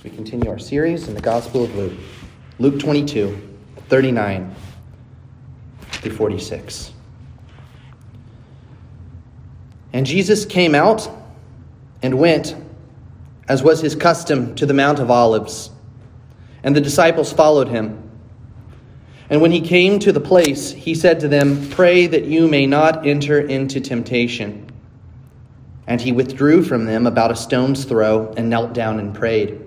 as we continue our series in the Gospel of Luke. Luke 22, 39 through 46. And Jesus came out and went, as was his custom, to the Mount of Olives, and the disciples followed him. And when he came to the place, he said to them, Pray that you may not enter into temptation. And he withdrew from them about a stone's throw and knelt down and prayed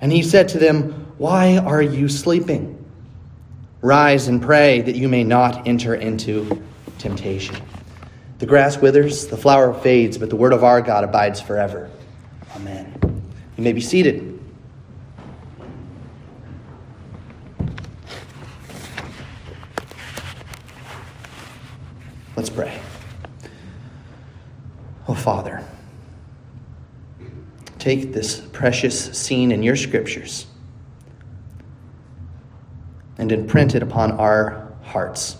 And he said to them, Why are you sleeping? Rise and pray that you may not enter into temptation. The grass withers, the flower fades, but the word of our God abides forever. Amen. You may be seated. Let's pray. Oh, Father. Take this precious scene in your scriptures and imprint it upon our hearts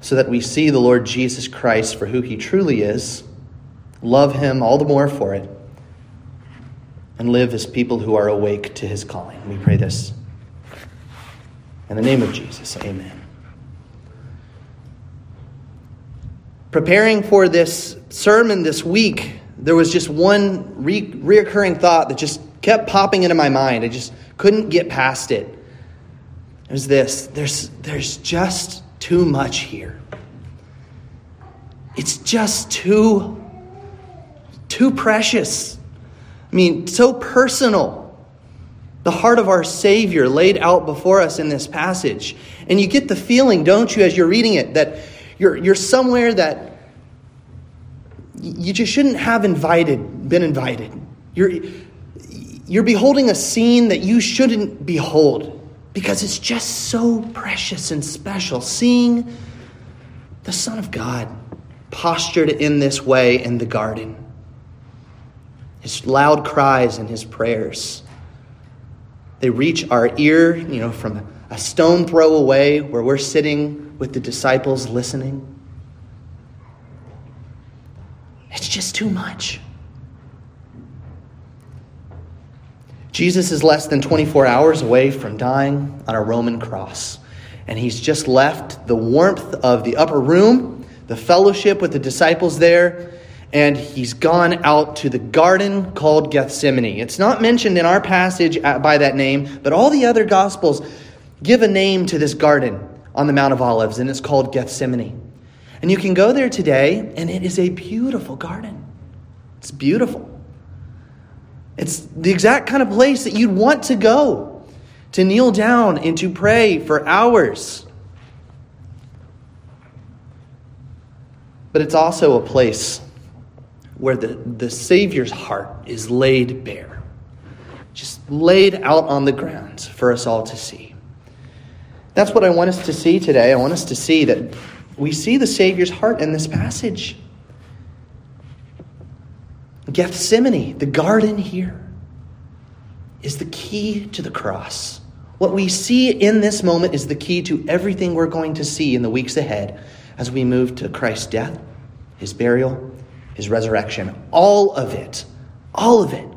so that we see the Lord Jesus Christ for who he truly is, love him all the more for it, and live as people who are awake to his calling. We pray this. In the name of Jesus, amen. Preparing for this sermon this week, there was just one re- reoccurring thought that just kept popping into my mind. I just couldn't get past it. It was this there's, there's just too much here. It's just too, too precious. I mean, so personal. The heart of our Savior laid out before us in this passage. And you get the feeling, don't you, as you're reading it, that you're, you're somewhere that you just shouldn't have invited, been invited. You're, you're beholding a scene that you shouldn't behold because it's just so precious and special. Seeing the Son of God postured in this way in the garden, his loud cries and his prayers. They reach our ear, you know, from a stone throw away where we're sitting with the disciples listening. It's just too much. Jesus is less than 24 hours away from dying on a Roman cross. And he's just left the warmth of the upper room, the fellowship with the disciples there, and he's gone out to the garden called Gethsemane. It's not mentioned in our passage by that name, but all the other gospels give a name to this garden on the Mount of Olives, and it's called Gethsemane. And you can go there today, and it is a beautiful garden. It's beautiful. It's the exact kind of place that you'd want to go to kneel down and to pray for hours. But it's also a place where the, the Savior's heart is laid bare, just laid out on the ground for us all to see. That's what I want us to see today. I want us to see that we see the Savior's heart in this passage. Gethsemane, the garden here, is the key to the cross. What we see in this moment is the key to everything we're going to see in the weeks ahead as we move to Christ's death, his burial, his resurrection. All of it, all of it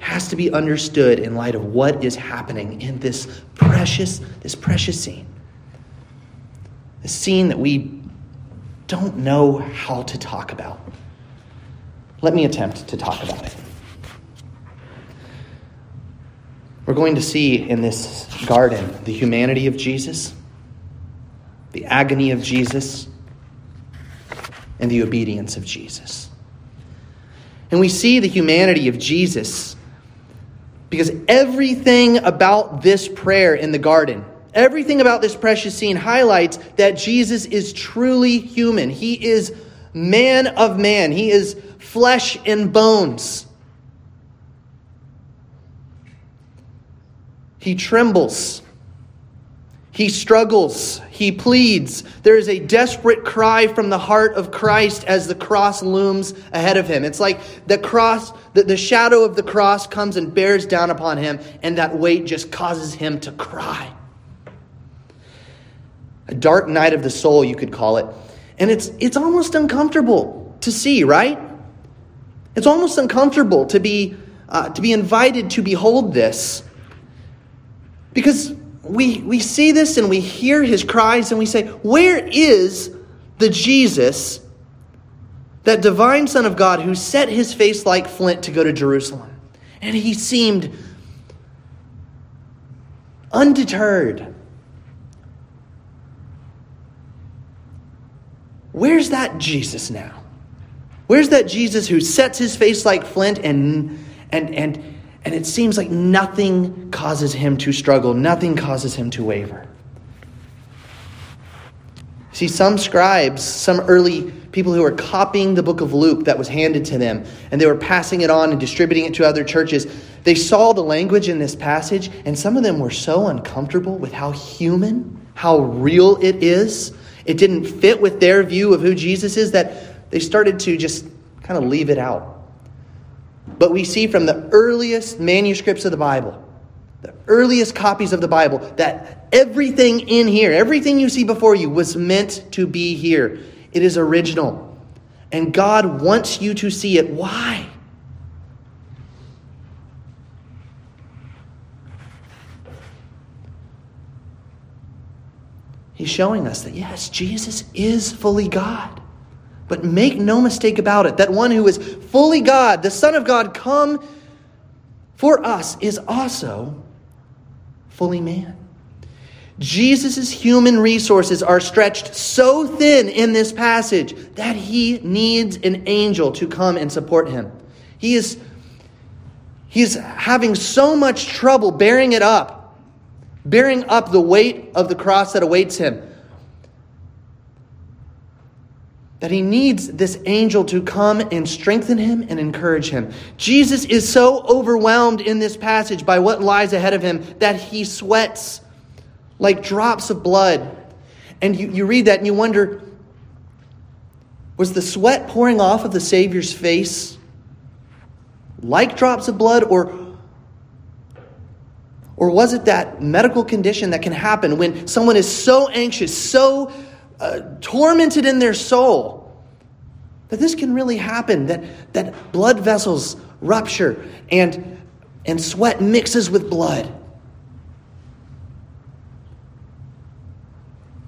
has to be understood in light of what is happening in this precious, this precious scene. The scene that we don't know how to talk about. Let me attempt to talk about it. We're going to see in this garden the humanity of Jesus, the agony of Jesus, and the obedience of Jesus. And we see the humanity of Jesus because everything about this prayer in the garden Everything about this precious scene highlights that Jesus is truly human. He is man of man, he is flesh and bones. He trembles. He struggles. He pleads. There is a desperate cry from the heart of Christ as the cross looms ahead of him. It's like the cross, the, the shadow of the cross comes and bears down upon him, and that weight just causes him to cry. A dark night of the soul, you could call it. And it's, it's almost uncomfortable to see, right? It's almost uncomfortable to be, uh, to be invited to behold this. Because we, we see this and we hear his cries and we say, Where is the Jesus, that divine Son of God, who set his face like flint to go to Jerusalem? And he seemed undeterred. Where's that Jesus now? Where's that Jesus who sets his face like flint and, and, and, and it seems like nothing causes him to struggle, nothing causes him to waver? See, some scribes, some early people who were copying the book of Luke that was handed to them, and they were passing it on and distributing it to other churches, they saw the language in this passage, and some of them were so uncomfortable with how human, how real it is, it didn't fit with their view of who Jesus is, that they started to just kind of leave it out. But we see from the earliest manuscripts of the Bible, the earliest copies of the Bible, that everything in here, everything you see before you, was meant to be here. It is original. And God wants you to see it. Why? He's showing us that, yes, Jesus is fully God. But make no mistake about it, that one who is fully God, the Son of God, come for us, is also fully man. Jesus' human resources are stretched so thin in this passage that he needs an angel to come and support him. He is he's having so much trouble bearing it up bearing up the weight of the cross that awaits him. That he needs this angel to come and strengthen him and encourage him. Jesus is so overwhelmed in this passage by what lies ahead of him that he sweats like drops of blood. And you, you read that and you wonder was the sweat pouring off of the Savior's face like drops of blood, or or was it that medical condition that can happen when someone is so anxious, so uh, tormented in their soul, that this can really happen, that, that blood vessels rupture and, and sweat mixes with blood?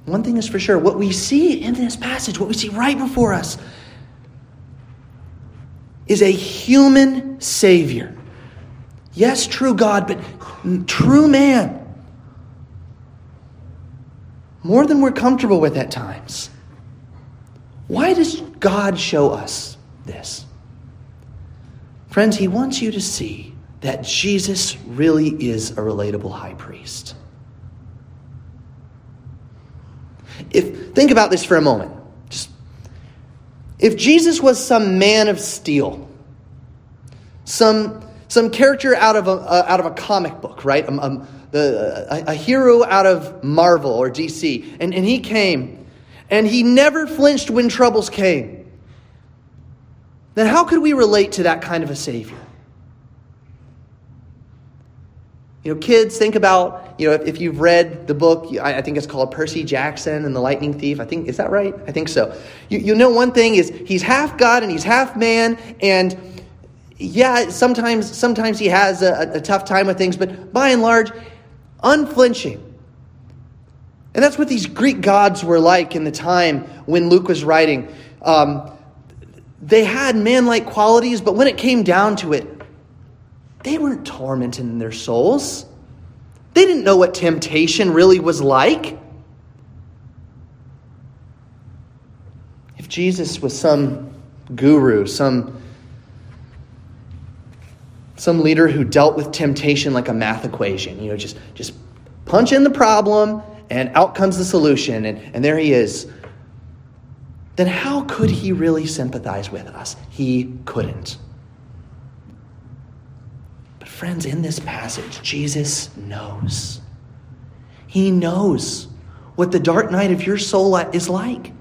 One thing is for sure what we see in this passage, what we see right before us, is a human Savior. Yes, true God, but true man. More than we're comfortable with at times. Why does God show us this? Friends, He wants you to see that Jesus really is a relatable high priest. If think about this for a moment. Just if Jesus was some man of steel, some some character out of a, uh, out of a comic book, right? Um, um, the, a, a, hero out of Marvel or DC. And, and he came, and he never flinched when troubles came. Then how could we relate to that kind of a Savior? You know, kids, think about, you know, if, if you've read the book, I, I, think it's called Percy Jackson and the Lightning Thief. I think, is that right? I think so. You, you know, one thing is he's half God and he's half man, and yeah, sometimes sometimes he has a, a, tough time with things, but by and large, unflinching. And that's what these Greek gods were like in the time when Luke was writing. Um, they had man-like qualities, but when it came down to it, they weren't tormented in their souls. They didn't know what temptation really was like. If Jesus was some guru, some some leader who dealt with temptation like a math equation. You know, just, just punch in the problem and out comes the solution, and, and there he is. Then how could he really sympathize with us? He couldn't. But, friends, in this passage, Jesus knows. He knows what the dark night of your soul is like.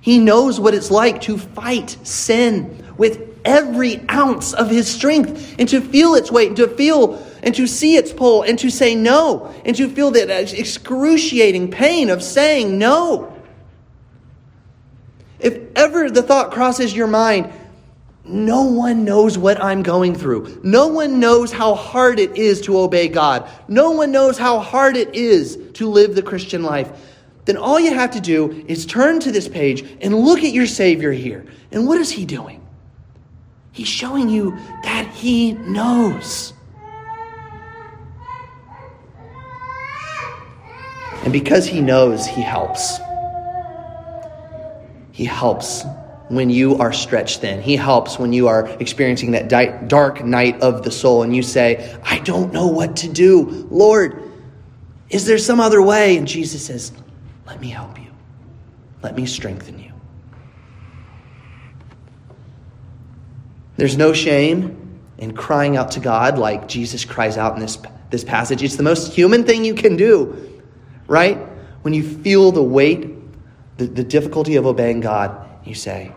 He knows what it's like to fight sin with every ounce of his strength and to feel its weight and to feel and to see its pull and to say no and to feel that excruciating pain of saying no. If ever the thought crosses your mind, no one knows what I'm going through. No one knows how hard it is to obey God. No one knows how hard it is to live the Christian life. Then all you have to do is turn to this page and look at your Savior here. And what is He doing? He's showing you that He knows. And because He knows, He helps. He helps when you are stretched thin. He helps when you are experiencing that dark night of the soul and you say, I don't know what to do. Lord, is there some other way? And Jesus says, Let me help you. Let me strengthen you. There's no shame in crying out to God like Jesus cries out in this, this passage. It's the most human thing you can do, right? When you feel the weight, the, the difficulty of obeying God, you say,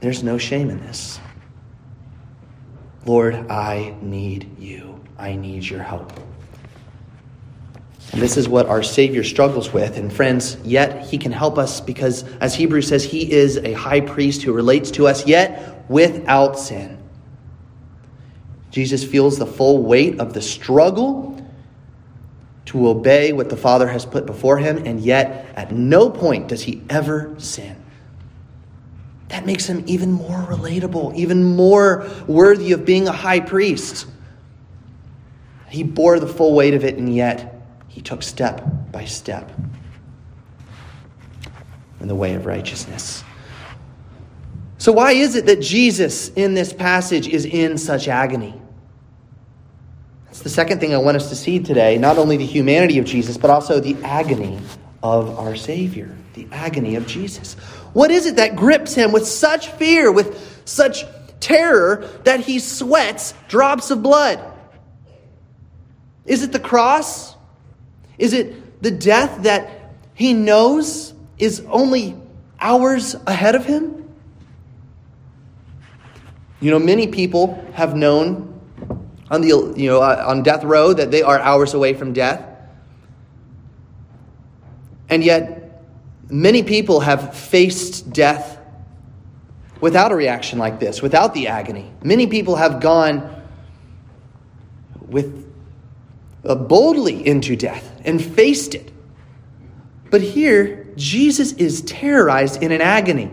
There's no shame in this. Lord, I need you. I need your help. And this is what our Savior struggles with. And friends, yet He can help us because, as Hebrews says, He is a high priest who relates to us, yet without sin. Jesus feels the full weight of the struggle to obey what the Father has put before him, and yet at no point does he ever sin. That makes him even more relatable, even more worthy of being a high priest. He bore the full weight of it, and yet he took step by step in the way of righteousness. So, why is it that Jesus in this passage is in such agony? That's the second thing I want us to see today not only the humanity of Jesus, but also the agony of our Savior, the agony of Jesus. What is it that grips him with such fear, with such terror, that he sweats drops of blood? Is it the cross? Is it the death that he knows is only hours ahead of him? You know, many people have known on the you know uh, on death row that they are hours away from death. And yet many people have faced death without a reaction like this, without the agony. Many people have gone with Uh, boldly into death and faced it. But here, Jesus is terrorized in an agony.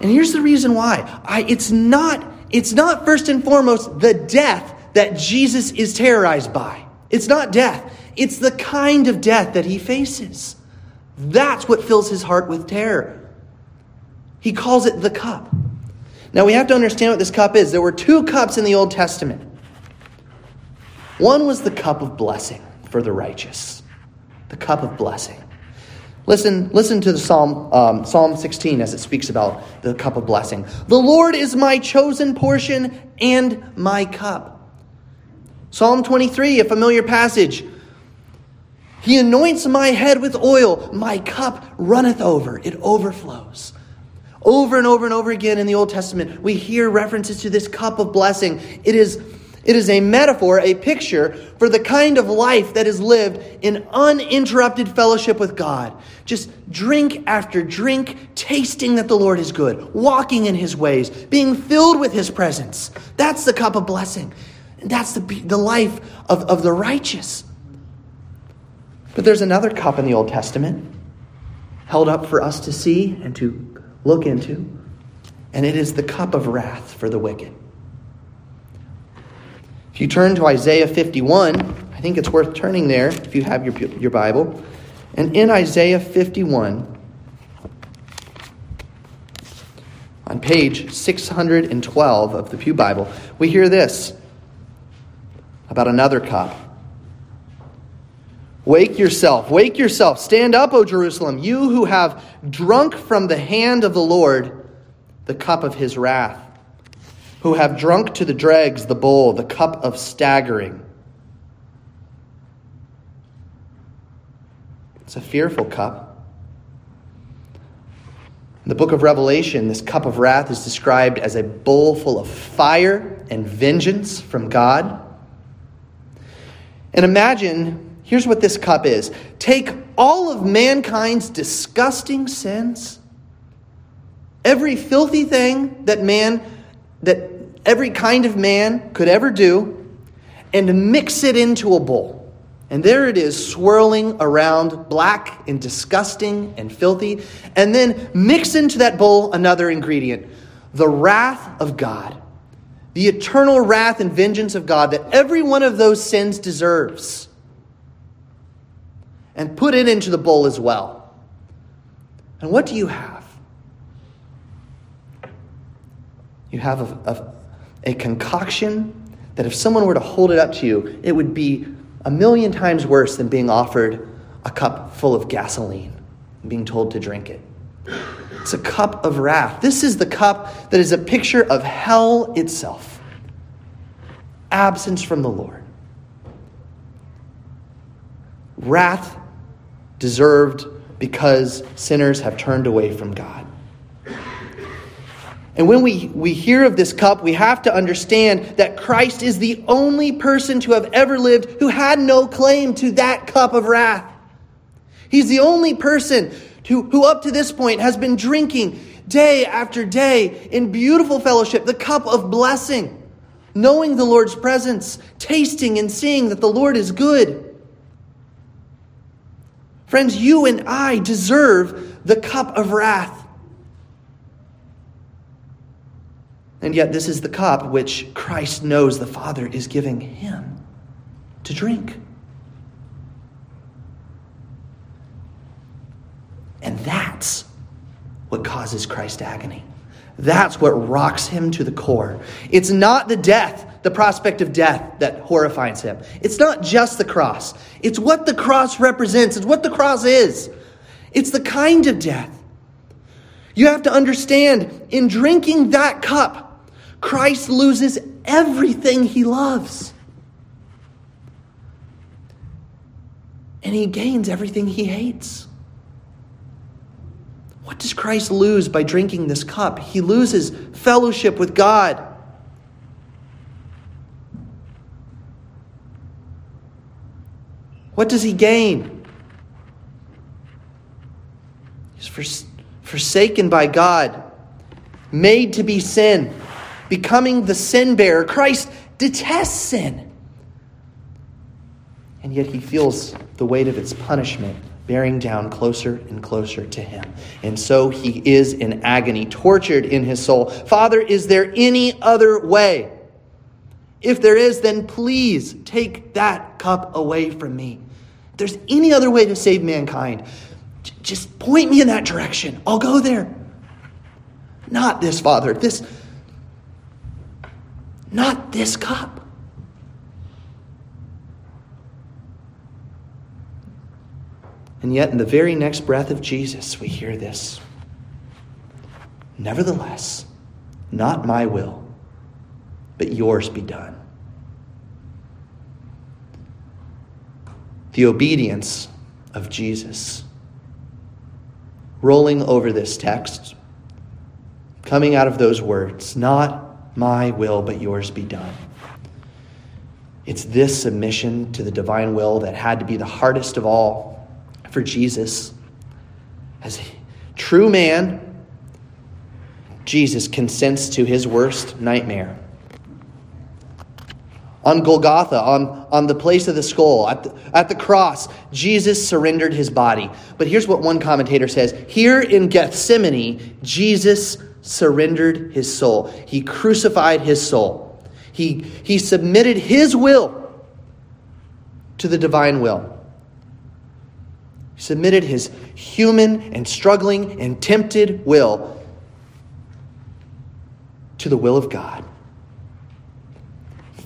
And here's the reason why. I, it's, not, it's not first and foremost the death that Jesus is terrorized by. It's not death. It's the kind of death that he faces. That's what fills his heart with terror. He calls it the cup. Now we have to understand what this cup is. There were two cups in the Old Testament. One was the cup of blessing for the righteous, the cup of blessing. Listen, listen to the Psalm, um, Psalm 16 as it speaks about the cup of blessing. The Lord is my chosen portion and my cup. Psalm 23, a familiar passage. He anoints my head with oil, my cup runneth over, it overflows. Over and over and over again in the Old Testament, we hear references to this cup of blessing. It is it is a metaphor, a picture for the kind of life that is lived in uninterrupted fellowship with God. Just drink after drink, tasting that the Lord is good, walking in his ways, being filled with his presence. That's the cup of blessing. And that's the, the life of, of the righteous. But there's another cup in the Old Testament held up for us to see and to look into, and it is the cup of wrath for the wicked. If you turn to Isaiah 51, I think it's worth turning there if you have your, your Bible. And in Isaiah 51, on page 612 of the Pew Bible, we hear this about another cup. Wake yourself, wake yourself, stand up, O Jerusalem, you who have drunk from the hand of the Lord the cup of his wrath, who have drunk to the dregs the bowl, the cup of staggering. It's a fearful cup. In the book of Revelation, this cup of wrath is described as a bowl full of fire and vengeance from God. And imagine here's what this cup is take all of mankind's disgusting sins, every filthy thing that man, that every kind of man could ever do, and mix it into a bowl. And there it is, swirling around, black and disgusting and filthy. And then mix into that bowl another ingredient the wrath of God, the eternal wrath and vengeance of God that every one of those sins deserves. And put it into the bowl as well. And what do you have? You have a, a, a concoction that if someone were to hold it up to you, it would be a million times worse than being offered a cup full of gasoline and being told to drink it. It's a cup of wrath. This is the cup that is a picture of hell itself absence from the Lord. Wrath deserved because sinners have turned away from God. And when we, we hear of this cup, we have to understand that Christ is the only person to have ever lived who had no claim to that cup of wrath. He's the only person who, who up to this point has been drinking day after day in beautiful fellowship the cup of blessing, knowing the Lord's presence, tasting and seeing that the Lord is good. Friends, you and I deserve the cup of wrath. And yet, this is the cup which Christ knows the Father is giving him to drink. And that's what causes Christ agony. That's what rocks him to the core. It's not the death, the prospect of death, that horrifies him. It's not just the cross. It's what the cross represents, it's what the cross is. It's the kind of death. You have to understand in drinking that cup, Christ loses everything he loves. And he gains everything he hates. What does Christ lose by drinking this cup? He loses fellowship with God. What does he gain? He's forsaken by God, made to be sin becoming the sin bearer. Christ detests sin. And yet he feels the weight of its punishment bearing down closer and closer to him. And so he is in agony, tortured in his soul. Father, is there any other way? If there is, then please take that cup away from me. If there's any other way to save mankind, just point me in that direction. I'll go there. Not this, Father. This not this cup. And yet, in the very next breath of Jesus, we hear this Nevertheless, not my will, but yours be done. The obedience of Jesus. Rolling over this text, coming out of those words, not my will, but yours be done. It's this submission to the divine will that had to be the hardest of all for Jesus. As a true man, Jesus consents to his worst nightmare. On Golgotha, on, on the place of the skull, at the, at the cross, Jesus surrendered his body. But here's what one commentator says Here in Gethsemane, Jesus surrendered his soul. He crucified his soul. He, he submitted his will to the divine will. He submitted his human and struggling and tempted will to the will of God.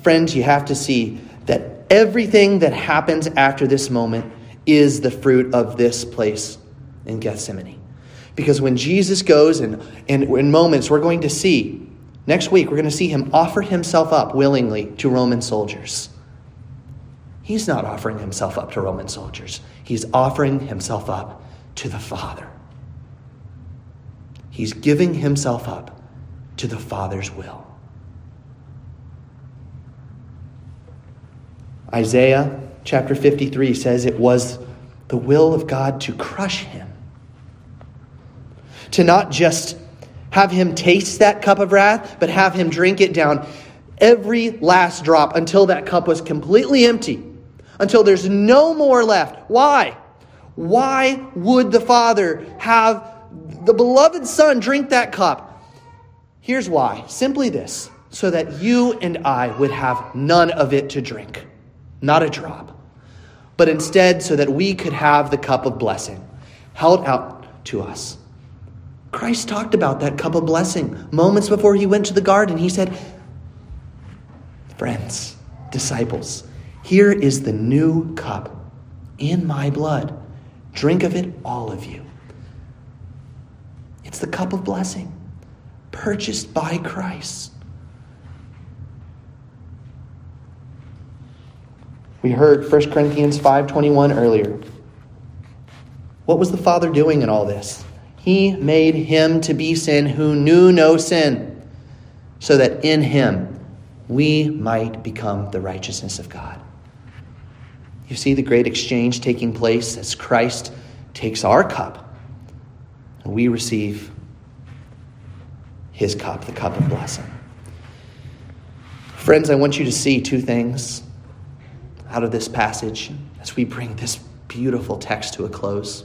Friends, you have to see that everything that happens after this moment is the fruit of this place in Gethsemane. Because when Jesus goes, and, and in moments we're going to see, next week, we're going to see him offer himself up willingly to Roman soldiers. He's not offering himself up to Roman soldiers, he's offering himself up to the Father. He's giving himself up to the Father's will. Isaiah chapter 53 says it was the will of God to crush him. To not just have him taste that cup of wrath, but have him drink it down every last drop until that cup was completely empty, until there's no more left. Why? Why would the Father have the beloved Son drink that cup? Here's why simply this so that you and I would have none of it to drink, not a drop but instead so that we could have the cup of blessing held out to us. Christ talked about that cup of blessing moments before he went to the garden. He said, Friends, disciples, here is the new cup in my blood. Drink of it, all of you. It's the cup of blessing, purchased by Christ. We heard 1 Corinthians 5:21 earlier. What was the Father doing in all this? He made him to be sin who knew no sin, so that in him we might become the righteousness of God. You see the great exchange taking place as Christ takes our cup and we receive his cup, the cup of blessing. Friends, I want you to see two things out of this passage as we bring this beautiful text to a close.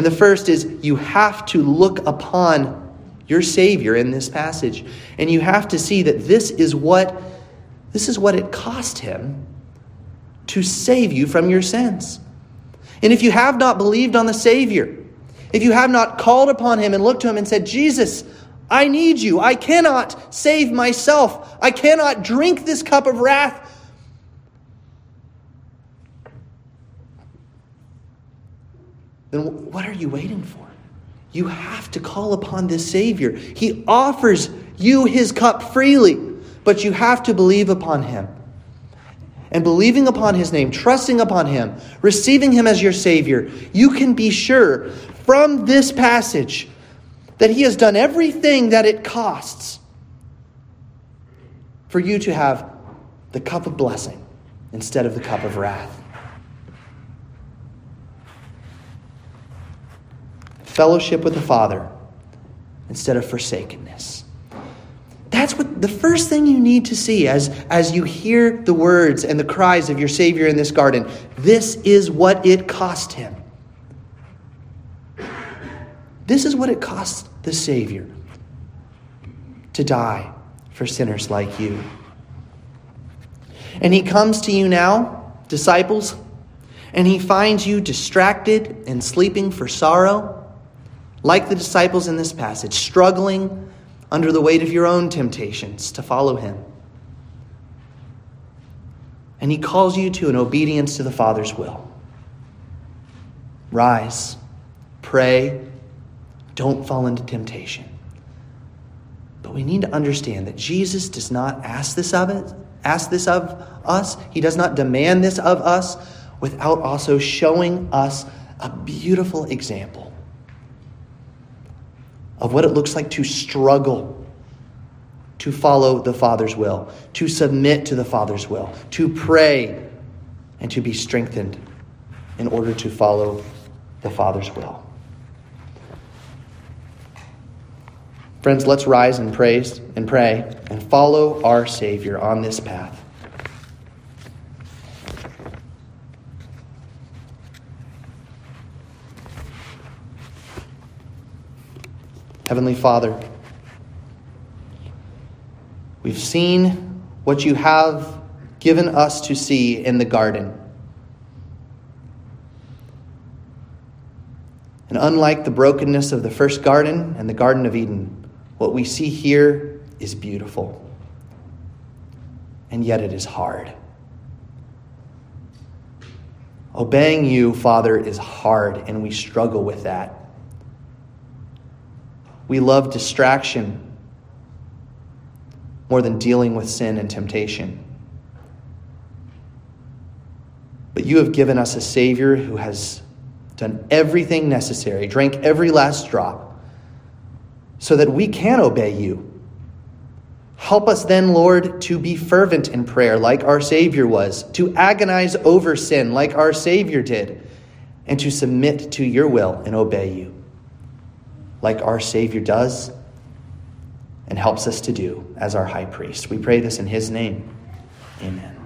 And the first is you have to look upon your Savior in this passage, and you have to see that this is what this is what it cost him to save you from your sins. And if you have not believed on the Savior, if you have not called upon him and looked to him and said, Jesus, I need you. I cannot save myself. I cannot drink this cup of wrath then what are you waiting for? You have to call upon this Savior. He offers you his cup freely, but you have to believe upon him. And believing upon his name, trusting upon him, receiving him as your Savior, you can be sure from this passage that he has done everything that it costs for you to have the cup of blessing instead of the cup of wrath. Fellowship with the Father instead of forsakenness. That's what the first thing you need to see as, as you hear the words and the cries of your Savior in this garden. This is what it cost him. This is what it cost the Savior to die for sinners like you. And he comes to you now, disciples, and he finds you distracted and sleeping for sorrow like the disciples in this passage, struggling under the weight of your own temptations to follow him. And he calls you to an obedience to the Father's will. Rise, pray, don't fall into temptation. But we need to understand that Jesus does not ask this of it, ask this of us. He does not demand this of us without also showing us a beautiful example of what it looks like to struggle to follow the Father's will, to submit to the Father's will, to pray, and to be strengthened in order to follow the Father's will. Friends, let's rise and praise and pray and follow our Savior on this path. Heavenly Father, we've seen what you have given us to see in the garden. And unlike the brokenness of the first garden and the Garden of Eden, what we see here is beautiful. And yet it is hard. Obeying you, Father, is hard, and we struggle with that. We love distraction more than dealing with sin and temptation. But you have given us a Savior who has done everything necessary, drank every last drop, so that we can obey you. Help us then, Lord, to be fervent in prayer like our Savior was, to agonize over sin like our Savior did, and to submit to your will and obey you like our Savior does and helps us to do as our high priest. We pray this in his name. Amen.